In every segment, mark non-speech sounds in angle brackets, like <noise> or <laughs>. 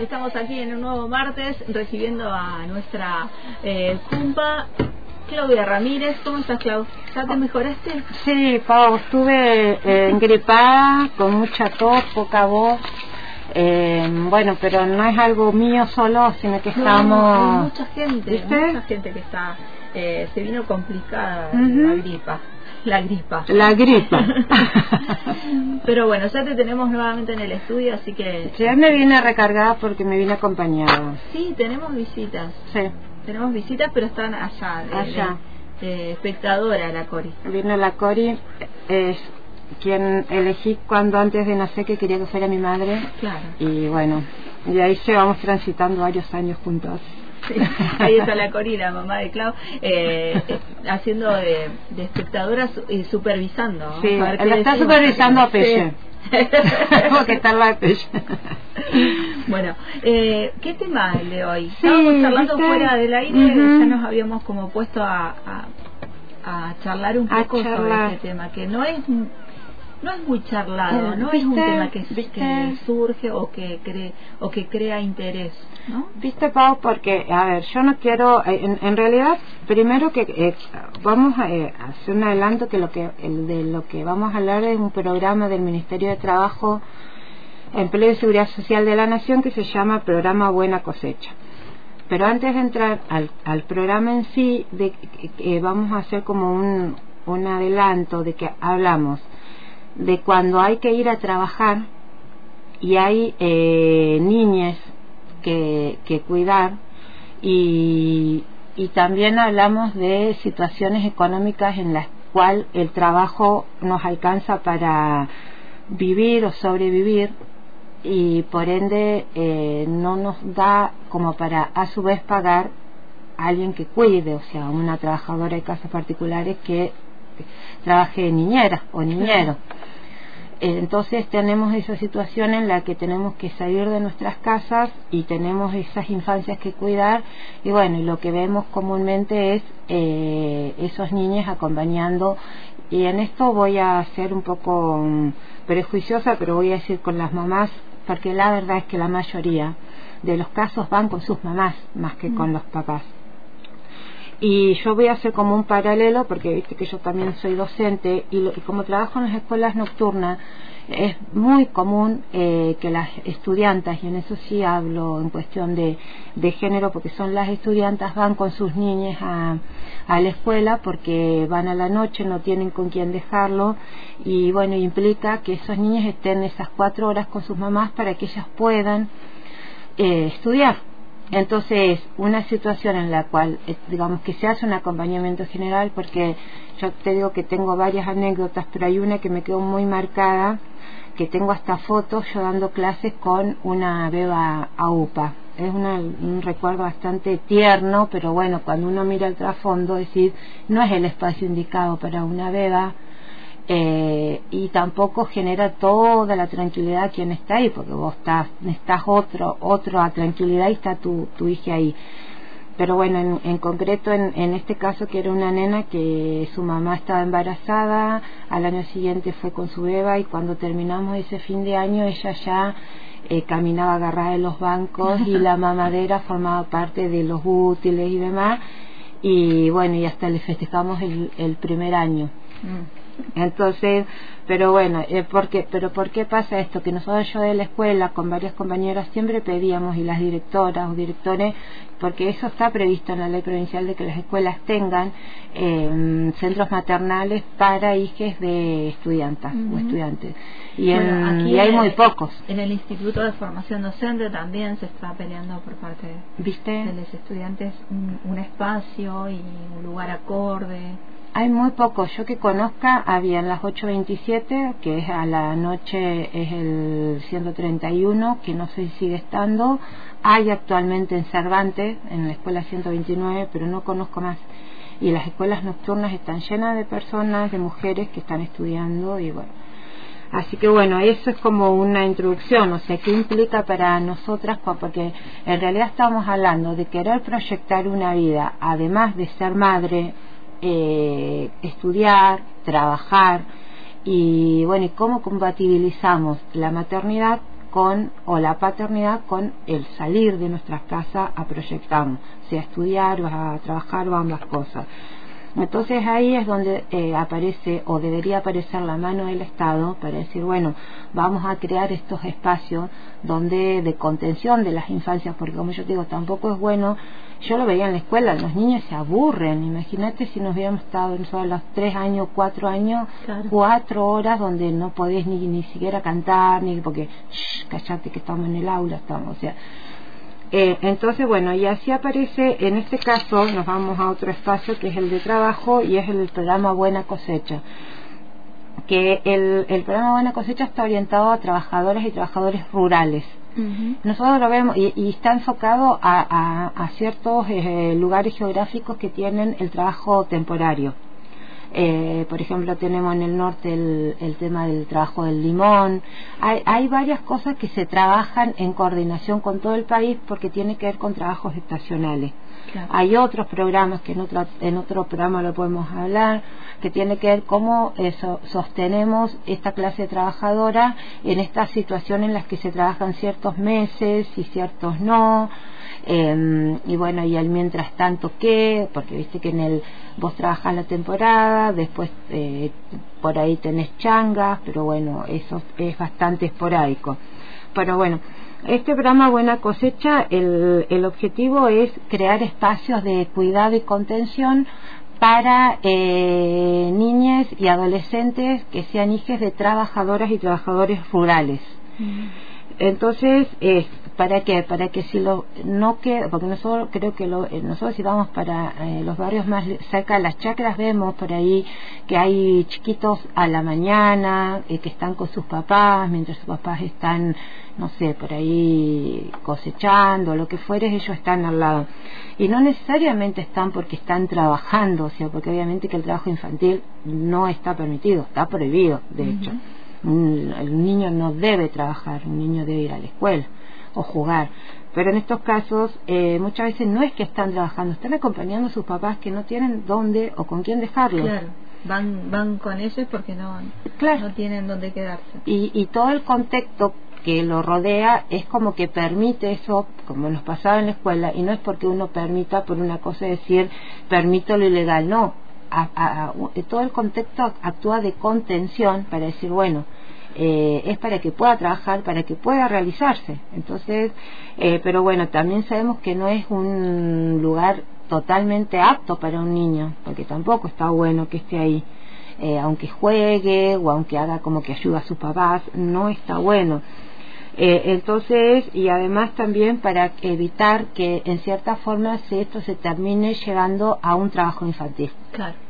Estamos aquí en un nuevo martes recibiendo a nuestra eh, Claudia Ramírez. ¿Cómo estás, Clau? ¿Ya te mejoraste? Sí, Pau, estuve eh, engripada, con mucha tos, poca voz. Eh, bueno, pero no es algo mío solo, sino que No, estamos... hay mucha gente, ¿Viste? mucha gente que está, eh, se vino complicada la gripa, la gripa. La gripa. <laughs> Pero bueno, ya te tenemos nuevamente en el estudio, así que hoy me vine recargada porque me vine acompañada. sí, tenemos visitas, Sí, tenemos visitas, pero están allá, de, Allá. de- de espectadora la Cori. vino la Cori, es quien elegí cuando antes de nacer que quería que fuera mi madre. Claro. Y bueno, y ahí llevamos transitando varios años juntos. Sí, ahí está la Cori, la mamá de Clau, eh, eh, haciendo de, de espectadora su- y supervisando. Sí, a ver qué la está decimos. supervisando a Sí. Pelle. La de Pelle. Bueno, eh, ¿qué tema el de hoy? Sí, Estábamos charlando fuera del aire, Ujú. ya nos habíamos como puesto a, a, a charlar un poco charlar. sobre este tema, que no es no es muy charlado, Eh, no es un tema que, surge o que cree o que crea interés, ¿no? Viste, Pau, porque, a ver, yo no quiero, eh, en, en realidad, primero que eh, vamos a eh, hacer un adelanto que lo que el de lo que vamos a hablar es un programa del Ministerio de Trabajo, Empleo y Seguridad Social de la Nación que se llama Programa Buena Cosecha. Pero antes de entrar al, al programa en sí, de, eh, vamos a hacer como un, un adelanto de que hablamos de cuando hay que ir a trabajar y hay eh, niñas que, que cuidar y, y también hablamos de situaciones económicas en las cuales el trabajo nos alcanza para vivir o sobrevivir y por ende eh, no nos da como para a su vez pagar a alguien que cuide, o sea, una trabajadora de casas particulares que trabaje de niñera o niñero. Eh, Entonces tenemos esa situación en la que tenemos que salir de nuestras casas y tenemos esas infancias que cuidar y bueno, y lo que vemos comúnmente es eh, esos niños acompañando y en esto voy a ser un poco mm, prejuiciosa, pero voy a decir con las mamás, porque la verdad es que la mayoría de los casos van con sus mamás más que con los papás. Y yo voy a hacer como un paralelo, porque viste que yo también soy docente y, lo- y como trabajo en las escuelas nocturnas, es muy común eh, que las estudiantas, y en eso sí hablo en cuestión de, de género, porque son las estudiantas, van con sus niñas a, a la escuela porque van a la noche, no tienen con quién dejarlo, y bueno, implica que esos niños estén esas cuatro horas con sus mamás para que ellas puedan eh, estudiar. Entonces, una situación en la cual, eh, digamos, que se hace un acompañamiento general, porque yo te digo que tengo varias anécdotas, pero hay una que me quedó muy marcada, que tengo hasta fotos yo dando clases con una beba AUPA. Es una- un recuerdo bastante tierno, pero bueno, cuando uno mira el trasfondo, decir, no es el espacio indicado para una beba, eh, y tampoco genera toda la tranquilidad quien está ahí, porque vos estás, estás otro, otra tranquilidad y está tu, tu hija ahí. Pero bueno, en, en concreto, en, en este caso, que era una nena que su mamá estaba embarazada, al año siguiente fue con su beba y cuando terminamos ese fin de año, ella ya eh, caminaba agarrada de los bancos y la <laughs> mamadera formaba parte de los útiles y demás. Y bueno, y hasta le festejamos el, el primer año. Entonces, pero bueno, eh, ¿por qué? pero ¿por qué pasa esto? Que nosotros yo de la escuela con varias compañeras siempre pedíamos y las directoras o directores, porque eso está previsto en la ley provincial de que las escuelas tengan eh, centros maternales para hijos de estudiantes o estudiantes. Y, Bueno, en- aquí y hay muy pocos, En el Instituto de Formación Docente también se está peleando por parte ¿viste? de los estudiantes un, un espacio y un lugar acorde. Hay muy pocos. Yo que conozca, había en las 8.27, que es a la noche, es el 131, que no sé si sigue estando. Hay actualmente en Cervantes, en la escuela 129, pero no conozco más. Y las escuelas nocturnas están llenas de personas, de mujeres que están estudiando y bueno. Así que bueno, eso es como una introducción, o sea, ¿qué implica para nosotras? Porque en realidad estamos hablando de querer proyectar una vida, además de ser madre, eh, estudiar, trabajar, y bueno, y cómo compatibilizamos la maternidad con o la paternidad con el salir de nuestras casas a proyectarnos, sea estudiar o a trabajar o ambas cosas. Entonces ahí es donde eh, aparece o debería aparecer la mano del Estado para decir, bueno, vamos a crear estos espacios donde de contención de las infancias, porque como yo digo, tampoco es bueno, yo lo veía en la escuela, los niños se aburren, imagínate si nos hubiéramos estado en solo los tres años, cuatro años, cuatro horas donde no podés ni, ni siquiera cantar, ni porque, shh, callate que estamos en el aula, estamos, o sea, eh, entonces, bueno, y así aparece, en este caso nos vamos a otro espacio que es el de trabajo y es el programa Buena Cosecha. Que el, el programa Buena Cosecha está orientado a trabajadores y trabajadores rurales. Nosotros lo vemos y, está enfocado a, a, ciertos eh, lugares geográficos que tienen el trabajo temporario. Eh, por ejemplo, tenemos en el norte el, tema del trabajo del limón. Hay, hay, varias cosas que se trabajan en coordinación con todo el país porque tiene que ver con trabajos estacionales. Hay otros programas que en otro, en otro programa lo podemos hablar, que tiene que ver cómo eso, sostenemos esta clase trabajadora en esta situación en las que se trabajan ciertos meses y ciertos no. Eh, y bueno, y al mientras tanto qué, porque viste que en el vos trabajas la temporada, después eh, por ahí tenés changas, pero bueno, eso es bastante esporádico. Pero bueno, este programa Buena Cosecha, el, el objetivo es crear espacios de cuidado y contención para eh, niñas y adolescentes que sean hijas de trabajadoras y trabajadores rurales. Entonces, eh, ¿para qué? Para que si lo no que porque nosotros creo que lo, eh, nosotros si vamos para eh, los barrios más cerca de las chacras vemos por ahí que hay chiquitos a la mañana eh, que están con sus papás mientras sus papás están no sé por ahí cosechando lo que fuere ellos están al lado. Y no necesariamente están porque están trabajando o sea porque obviamente que el trabajo infantil no está permitido está prohibido de hecho. El niño no debe trabajar, un niño debe ir a la escuela o jugar. Pero en estos casos eh, muchas veces no es que están trabajando, están acompañando a sus papás que no tienen dónde o con quién dejarlos. Claro, van, van con ellos porque no, claro. no tienen dónde quedarse. Y, y todo el contexto que lo rodea es como que permite eso, como nos pasaba en la escuela, y no es porque uno permita por una cosa decir permito lo ilegal, no, a, todo el contexto actúa de contención para decir, bueno, eh, es para que pueda trabajar, para que pueda realizarse. Entonces, eh, pero bueno, también sabemos que no es un lugar totalmente apto para un niño, porque tampoco está bueno que esté ahí. Eh, aunque juegue o aunque haga como que ayuda a sus papás, no está bueno. entonces, y además también para evitar que en cierta forma esto se termine llegando a un trabajo infantil. Claro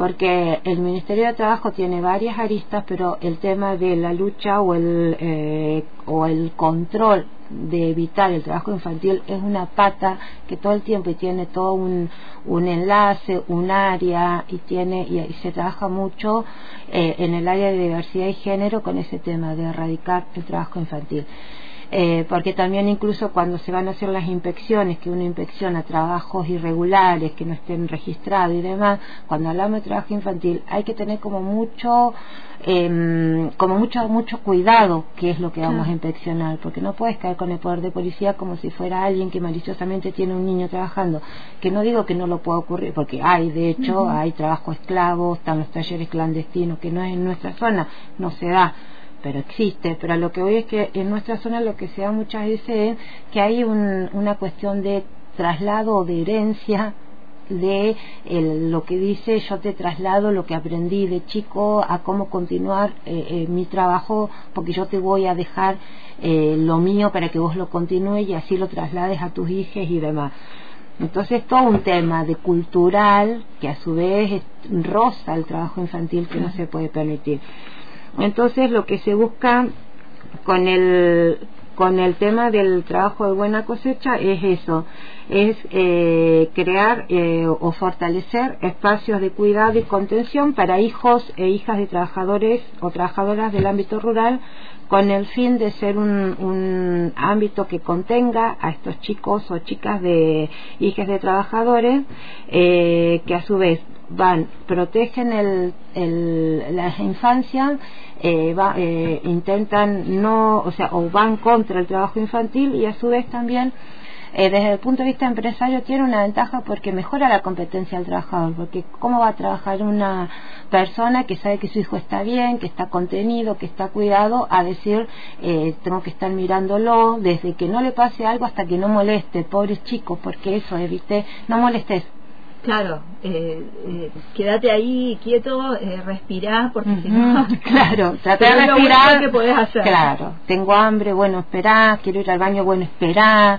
porque el Ministerio de Trabajo tiene varias aristas, pero el tema de la lucha o el, eh, o el control de evitar el trabajo infantil es una pata que todo el tiempo y tiene todo un, un enlace, un área y tiene y, se trabaja mucho eh, en el área de diversidad y género con ese tema de erradicar el trabajo infantil. Eh, porque también incluso cuando se van a hacer las inspecciones, que uno inspecciona trabajos irregulares que no estén registrados y demás, cuando hablamos de trabajo infantil hay que tener como mucho, eh, como mucho, mucho cuidado qué es lo que vamos a inspeccionar, porque no puedes caer con el poder de policía como si fuera alguien que maliciosamente tiene un niño trabajando, que no digo que no lo pueda ocurrir, porque hay, de hecho, hay trabajo esclavo, están los talleres clandestinos, que no es en nuestra zona, no se da pero existe, pero lo que voy es que en nuestra zona lo que se da muchas veces es que hay una cuestión de traslado o de herencia de lo que dice yo te traslado lo que aprendí de chico a cómo continuar eh, eh, mi trabajo porque yo te voy a dejar eh, lo mío para que vos lo continúes y así lo traslades a tus hijos y demás. Entonces todo un tema de cultural que a su vez roza el trabajo infantil que no se puede permitir entonces lo que se busca con el con el tema del trabajo de buena cosecha es eso, es eh, crear eh, o fortalecer espacios de cuidado y contención para hijos e hijas de trabajadores o trabajadoras del ámbito rural con el fin de ser un, un ámbito que contenga a estos chicos o chicas de hijas de trabajadores eh, que a su vez van, protegen el, el, las infancias, eh, va, eh, intentan no, o sea, o van contra el trabajo infantil y a su vez también eh, desde el punto de vista empresario tiene una ventaja porque mejora la competencia del trabajador, porque cómo va a trabajar una persona que sabe que su hijo está bien, que está contenido, que está cuidado, a decir, eh, tengo que estar mirándolo desde que no le pase algo hasta que no moleste, pobres chicos, porque eso es, viste, no molestes, Claro, eh, eh, quédate ahí quieto, eh, respirá, porque si no. <laughs> Claro, trata de respirar. que podés hacer. Claro, tengo hambre, bueno, esperá, quiero ir al baño, bueno, esperá.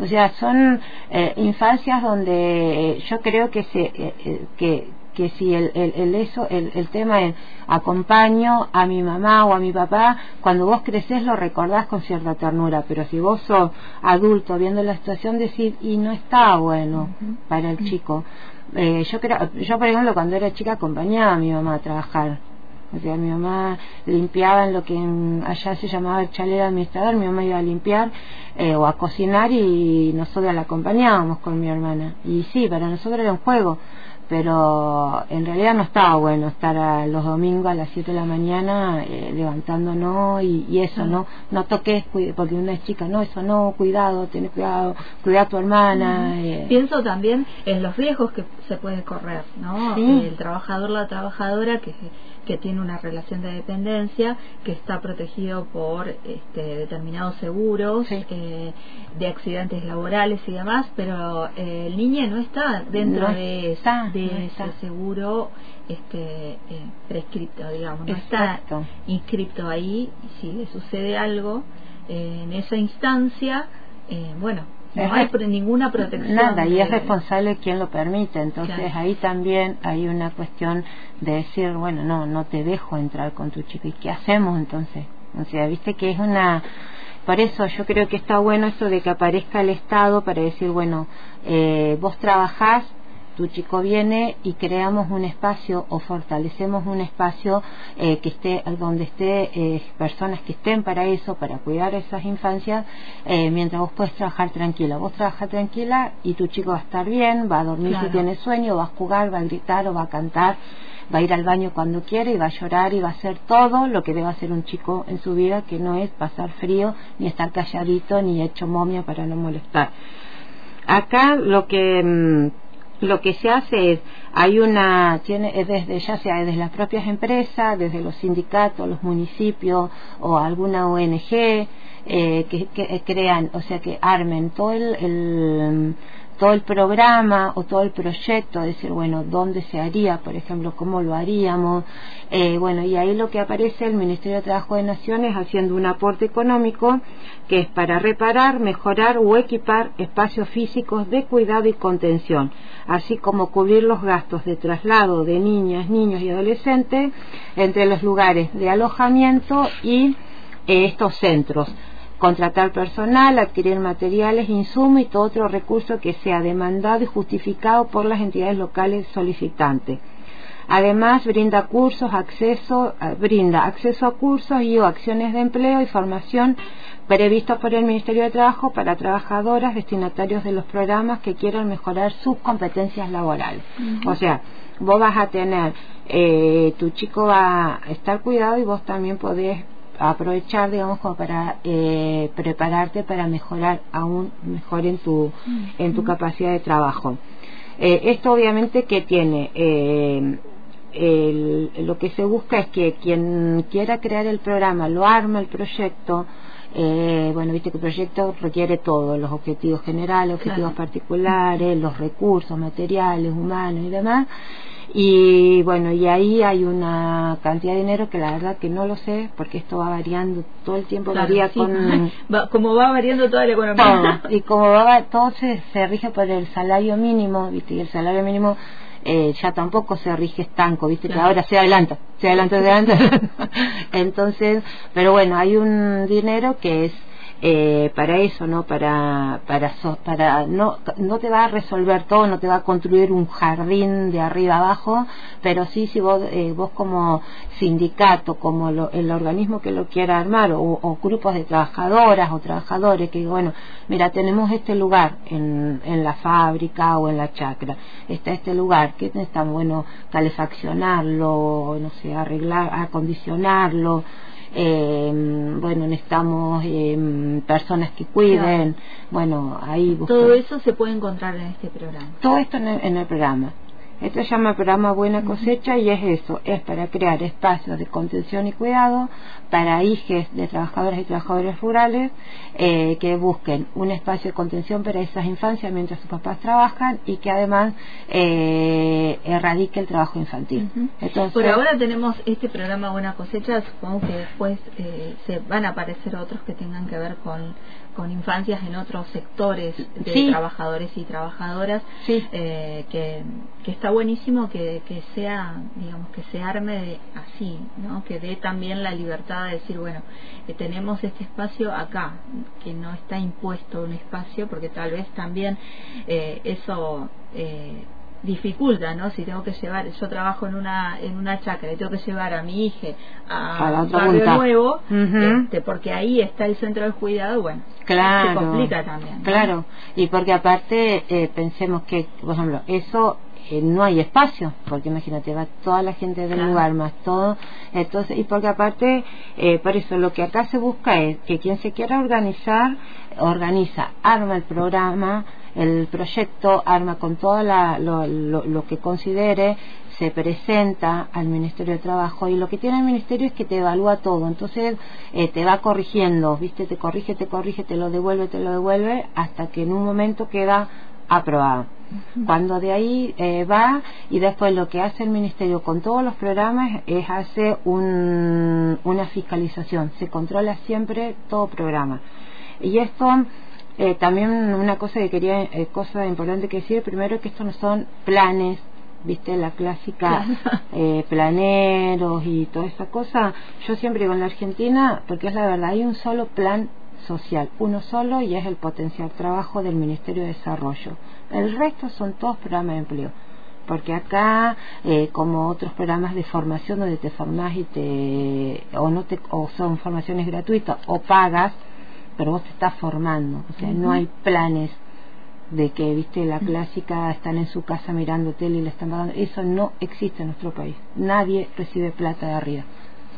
O sea, son eh, infancias donde yo creo que se eh, eh, que que si el, el, el eso el, el, tema es acompaño a mi mamá o a mi papá cuando vos creces lo recordás con cierta ternura pero si vos sos adulto viendo la situación decís y no está bueno uh -huh. para el chico eh, yo creo yo por ejemplo cuando era chica acompañaba a mi mamá a trabajar o sea, mi mamá limpiaba en lo que en, allá se llamaba el chalet administrador, mi mamá iba a limpiar eh, o a cocinar y nosotros la acompañábamos con mi hermana. Y sí, para nosotros era un juego pero en realidad no estaba bueno estar a los domingos a las 7 de la mañana eh, levantándonos y, y eso, ¿no? No toques, porque una es chica, no, eso no, cuidado, ten cuidado, cuida a tu hermana. Uh eh. Pienso también en los riesgos que se puede correr, ¿no? Sí. El trabajador, la trabajadora que que tiene una relación de dependencia, que está protegido por este, determinados seguros sí. eh, de accidentes laborales y demás, pero eh, el niño no está dentro no de, está, de no ese seguro este, eh, prescripto, digamos, no Exacto. está inscripto ahí. Si le sucede algo eh, en esa instancia, eh, bueno, no hay ninguna protección. Nada, y es responsable quien lo permite. Entonces claro. ahí también hay una cuestión de decir, bueno, no, no te dejo entrar con tu chico. ¿Y qué hacemos entonces? O sea, viste que es una... Por eso yo creo que está bueno esto de que aparezca el Estado para decir, bueno, eh, vos trabajás tu chico viene y creamos un espacio o fortalecemos un espacio eh, que esté donde esté eh, personas que estén para eso, para cuidar a esas infancias, eh, mientras vos puedes trabajar tranquila. Vos trabajas tranquila y tu chico va a estar bien, va a dormir claro. si tiene sueño, va a jugar, va a gritar o va a cantar, va a ir al baño cuando quiere y va a llorar y va a hacer todo lo que debe hacer un chico en su vida, que no es pasar frío, ni estar calladito, ni hecho momia para no molestar. Acá lo que mmm, lo que se hace es hay una tiene desde ya sea desde las propias empresas desde los sindicatos los municipios o alguna ONG eh, que, que, crean o sea que armen todo el, el todo el programa o todo el proyecto, decir, bueno, dónde se haría, por ejemplo, cómo lo haríamos. Eh, bueno, y ahí lo que aparece el Ministerio de Trabajo de Naciones haciendo un aporte económico que es para reparar, mejorar o equipar espacios físicos de cuidado y contención, así como cubrir los gastos de traslado de niñas, niños y adolescentes entre los lugares de alojamiento y eh, estos centros contratar personal, adquirir materiales, insumos y todo otro recurso que sea demandado y justificado por las entidades locales solicitantes. Además, brinda cursos, acceso, brinda acceso a cursos y o acciones de empleo y formación previstos por el Ministerio de Trabajo para trabajadoras destinatarios de los programas que quieran mejorar sus competencias laborales. Uh -huh. O sea, vos vas a tener, eh, tu chico va a estar cuidado y vos también podés aprovechar digamos como para eh, prepararte para mejorar aún mejor en tu en tu capacidad de trabajo eh, esto obviamente que tiene eh, el, lo que se busca es que quien quiera crear el programa lo arma el proyecto eh, bueno, viste que el proyecto requiere todo, los objetivos generales, objetivos claro. particulares, los recursos materiales, humanos y demás. Y bueno, y ahí hay una cantidad de dinero que la verdad que no lo sé, porque esto va variando todo el tiempo, claro, varía sí. con... <laughs> Va, como va variando toda la economía. Todo, y como va, todo se, se rige por el salario mínimo, viste, y el salario mínimo eh, ya tampoco se rige estanco, viste claro. que ahora se adelanta, se adelanta, se adelanta. <laughs> <laughs> Entonces, pero bueno, hay un dinero que es eh, para eso, ¿no? Para, para, para no, no te va a resolver todo, no te va a construir un jardín de arriba abajo, pero sí si vos, eh, vos como sindicato, como el organismo que lo quiera armar, o, grupos de trabajadoras o trabajadores, que bueno, mira, tenemos este lugar en, en la fábrica o en la chacra, está este lugar, que es tan bueno calefaccionarlo, no sé, arreglar, acondicionarlo, eh, bueno, necesitamos eh, personas que cuiden, bueno, ahí Todo eso se puede encontrar en este programa. Todo esto en el programa. Esto se llama programa Buena Cosecha y es eso, es para crear espacios de contención y cuidado para hijos de trabajadoras y trabajadores rurales eh, que busquen un espacio de contención para esas infancias mientras sus papás trabajan y que además eh, erradique el trabajo infantil. Por ahora tenemos este programa Buena Cosecha, supongo que después eh, se van a aparecer otros que tengan que ver con con infancias en otros sectores de trabajadores y trabajadoras eh, que, que, está buenísimo que, que, sea digamos que se arme así no que dé también la libertad de decir bueno que tenemos este espacio acá que no está impuesto un espacio porque tal vez también eh, eso eh, dificulta, ¿no? Si tengo que llevar, yo trabajo en una en una chacra y tengo que llevar a mi hija a, un barrio nuevo, este, porque ahí está el centro de cuidado, bueno, claro, se complica también. Claro, y porque aparte eh, pensemos que, por ejemplo, eso eh, no hay espacio, porque imagínate, va toda la gente del lugar, más todo, entonces, y porque aparte, eh, por eso lo que acá se busca es que quien se quiera organizar, organiza, arma el programa, el proyecto arma con todo lo, que considere, se presenta al Ministerio de Trabajo y lo que tiene el Ministerio es que te evalúa todo, entonces eh, te va corrigiendo, ¿viste? Te corrige, te corrige, te lo devuelve, te lo devuelve, hasta que en un momento queda aprobado. Cuando de ahí eh, va y después lo que hace el Ministerio con todos los programas es hacer una fiscalización, se controla siempre todo programa. Y esto eh, también una cosa que quería, eh, cosa importante que decir, primero que estos no son planes, viste, la clásica eh, planeros y toda esa cosa. Yo siempre digo en la Argentina, porque es la verdad, hay un solo plan social, uno solo y es el potencial trabajo del Ministerio de Desarrollo. El resto son todos programas de empleo porque acá eh, como otros programas de formación donde te formás y te o no te o son formaciones gratuitas o pagas pero vos te estás formando, o sea, no hay planes de que, viste, la clásica están en su casa mirando tele y le están pagando, eso no existe en nuestro país, nadie recibe plata de arriba,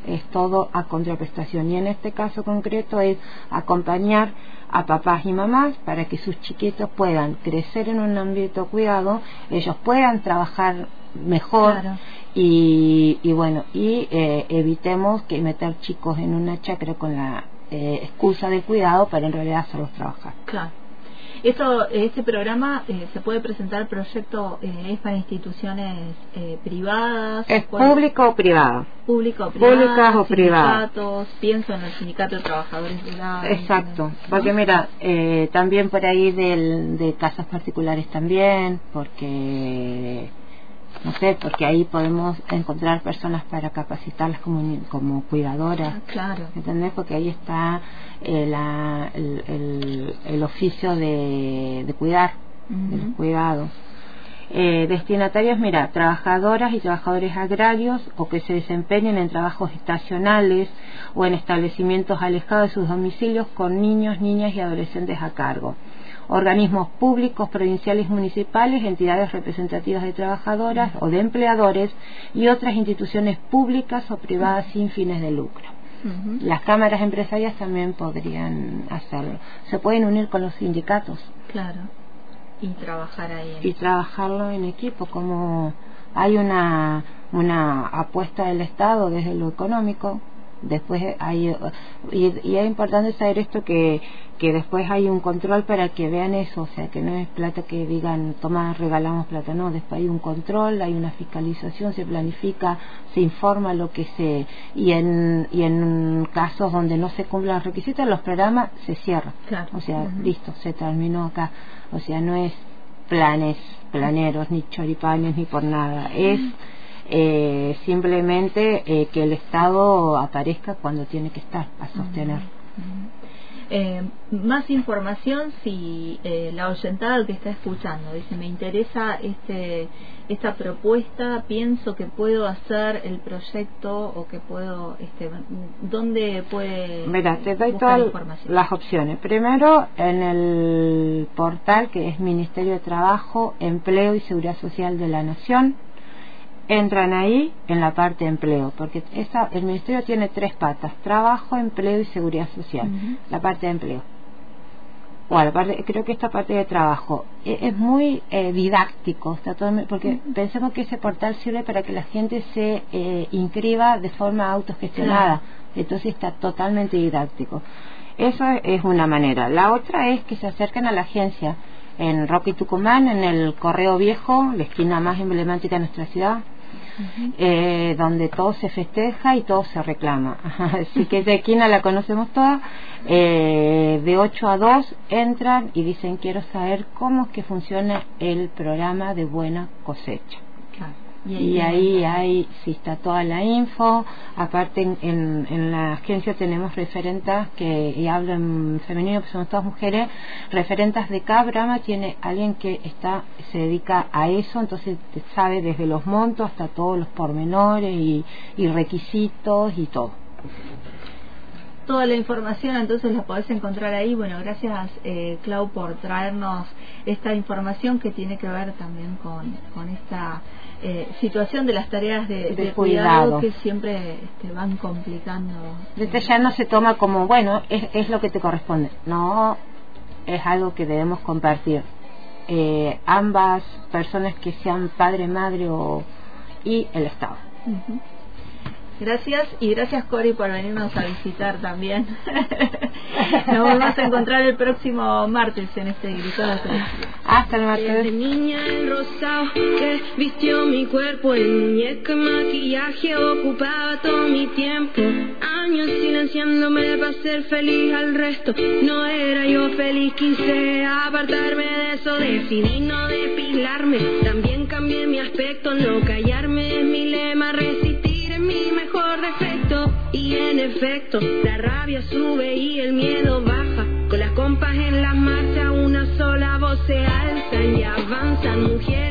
es todo a contraprestación. Y en este caso concreto es acompañar a papás y mamás para que sus chiquitos puedan crecer en un ambiente cuidado, ellos puedan trabajar mejor y, y, bueno y eh, evitemos que meter chicos en una chacra con la eh, excusa de cuidado, para en realidad hacerlos trabajar. Claro. Esto, este programa eh, se puede presentar, proyecto eh, es para instituciones eh, privadas. Es público o privado. Público o privado. Públicas o privados. Pienso en el sindicato de trabajadores rurales. Exacto. Porque mira, también por ahí del, de casas particulares también, porque no sé, porque ahí podemos encontrar personas para capacitarlas como, como cuidadoras. Ah, claro. ¿Entendés? Porque ahí está eh, la, el, el, oficio de, de cuidar, de cuidado. Eh, destinatarios, mira, trabajadoras y trabajadores agrarios o que se desempeñen en trabajos estacionales o en establecimientos alejados de sus domicilios con niños, niñas y adolescentes a cargo organismos públicos, provinciales, municipales, entidades representativas de trabajadoras o de empleadores y otras instituciones públicas o privadas sin fines de lucro. Las cámaras empresarias también podrían hacerlo. Se pueden unir con los sindicatos. Claro. Y trabajar ahí. Y trabajarlo en equipo, como hay una, una apuesta del Estado desde lo económico después hay y, es importante saber esto que, que después hay un control para que vean eso o sea que no es plata que digan toma regalamos plata no después hay un control hay una fiscalización se planifica se informa lo que se y en y en casos donde no se cumplan los requisitos los programas se cierran o sea listo se terminó acá. O sea no es planes planeros ni choripanes ni por nada. Es eh, simplemente eh, que el Estado aparezca cuando tiene que estar a sostener. Eh, más información si eh, la oyentada que está escuchando dice me interesa este esta propuesta pienso que puedo hacer el proyecto o que puedo este dónde puede Mira, te doy todas las opciones. Primero en el portal que es Ministerio de Trabajo Empleo y Seguridad Social de la Nación entran ahí en la parte de empleo, porque esa, el Ministerio tiene tres patas, trabajo, empleo y seguridad social, la parte de empleo. O la parte, creo que esta parte de trabajo e, es, muy eh, didáctico, está todo, porque pensemos que ese portal sirve para que la gente se eh, inscriba de forma autogestionada, entonces está totalmente didáctico. Eso es una manera. La otra es que se acerquen a la agencia en Roque Tucumán, en el Correo Viejo, la esquina más emblemática de nuestra ciudad, eh, donde todo se festeja y todo se reclama. <laughs> Así que de Quina la conocemos toda. Eh, de 8 a 2 entran y dicen quiero saber cómo es que funciona el programa de buena cosecha. Y ahí, hay, si está toda la info. Aparte, en, en, la agencia tenemos referentas que y hablan femenino, pues somos todas mujeres. Referentas de cada programa tiene alguien que está se dedica a eso, entonces sabe desde los montos hasta todos los pormenores y, y requisitos y todo toda la información entonces la podés encontrar ahí. Bueno, gracias eh, Clau por traernos esta información que tiene que ver también con, con esta eh, situación de las tareas de, cuidado. que siempre este, van complicando. Desde ya no se toma como, bueno, es, es lo que te corresponde. No, es algo que debemos compartir. Eh, ambas personas que sean padre, madre o, y el Estado. Gracias y gracias Cori por venirnos a visitar también. <laughs> Nos vamos a encontrar el próximo martes en este grito Hasta el martes. De niña el rosado que vistió mi cuerpo, el muñeco y maquillaje ocupaba todo mi tiempo. Años silenciándome para ser feliz al resto. No era yo feliz, quise apartarme de eso, decidí no depilarme. También cambié mi aspecto, no callarme es mi lema, resistir en efecto, la rabia sube y el miedo baja. Con las compas en la marcha, una sola voz se alzan y avanzan. Mujeres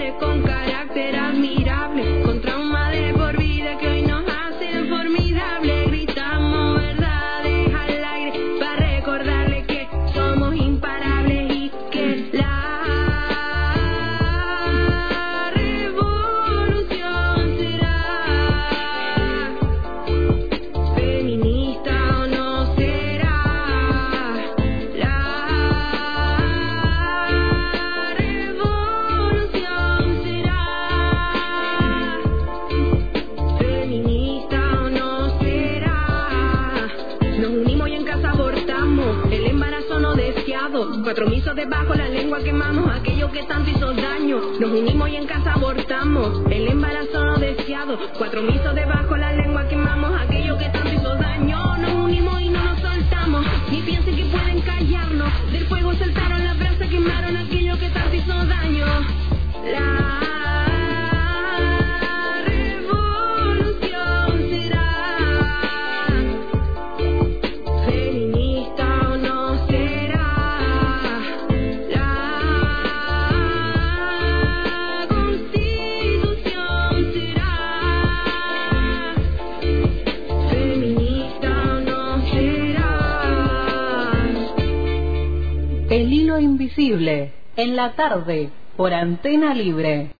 que tanto hizo daño. Nos unimos y en casa abortamos el embarazo no deseado. Cuatro misos debajo la lengua quemamos aquello que tanto hizo daño. Nos unimos y no nos soltamos. Ni piensen que pueden callarnos. Del fuego saltaron la en la tarde por Antena Libre.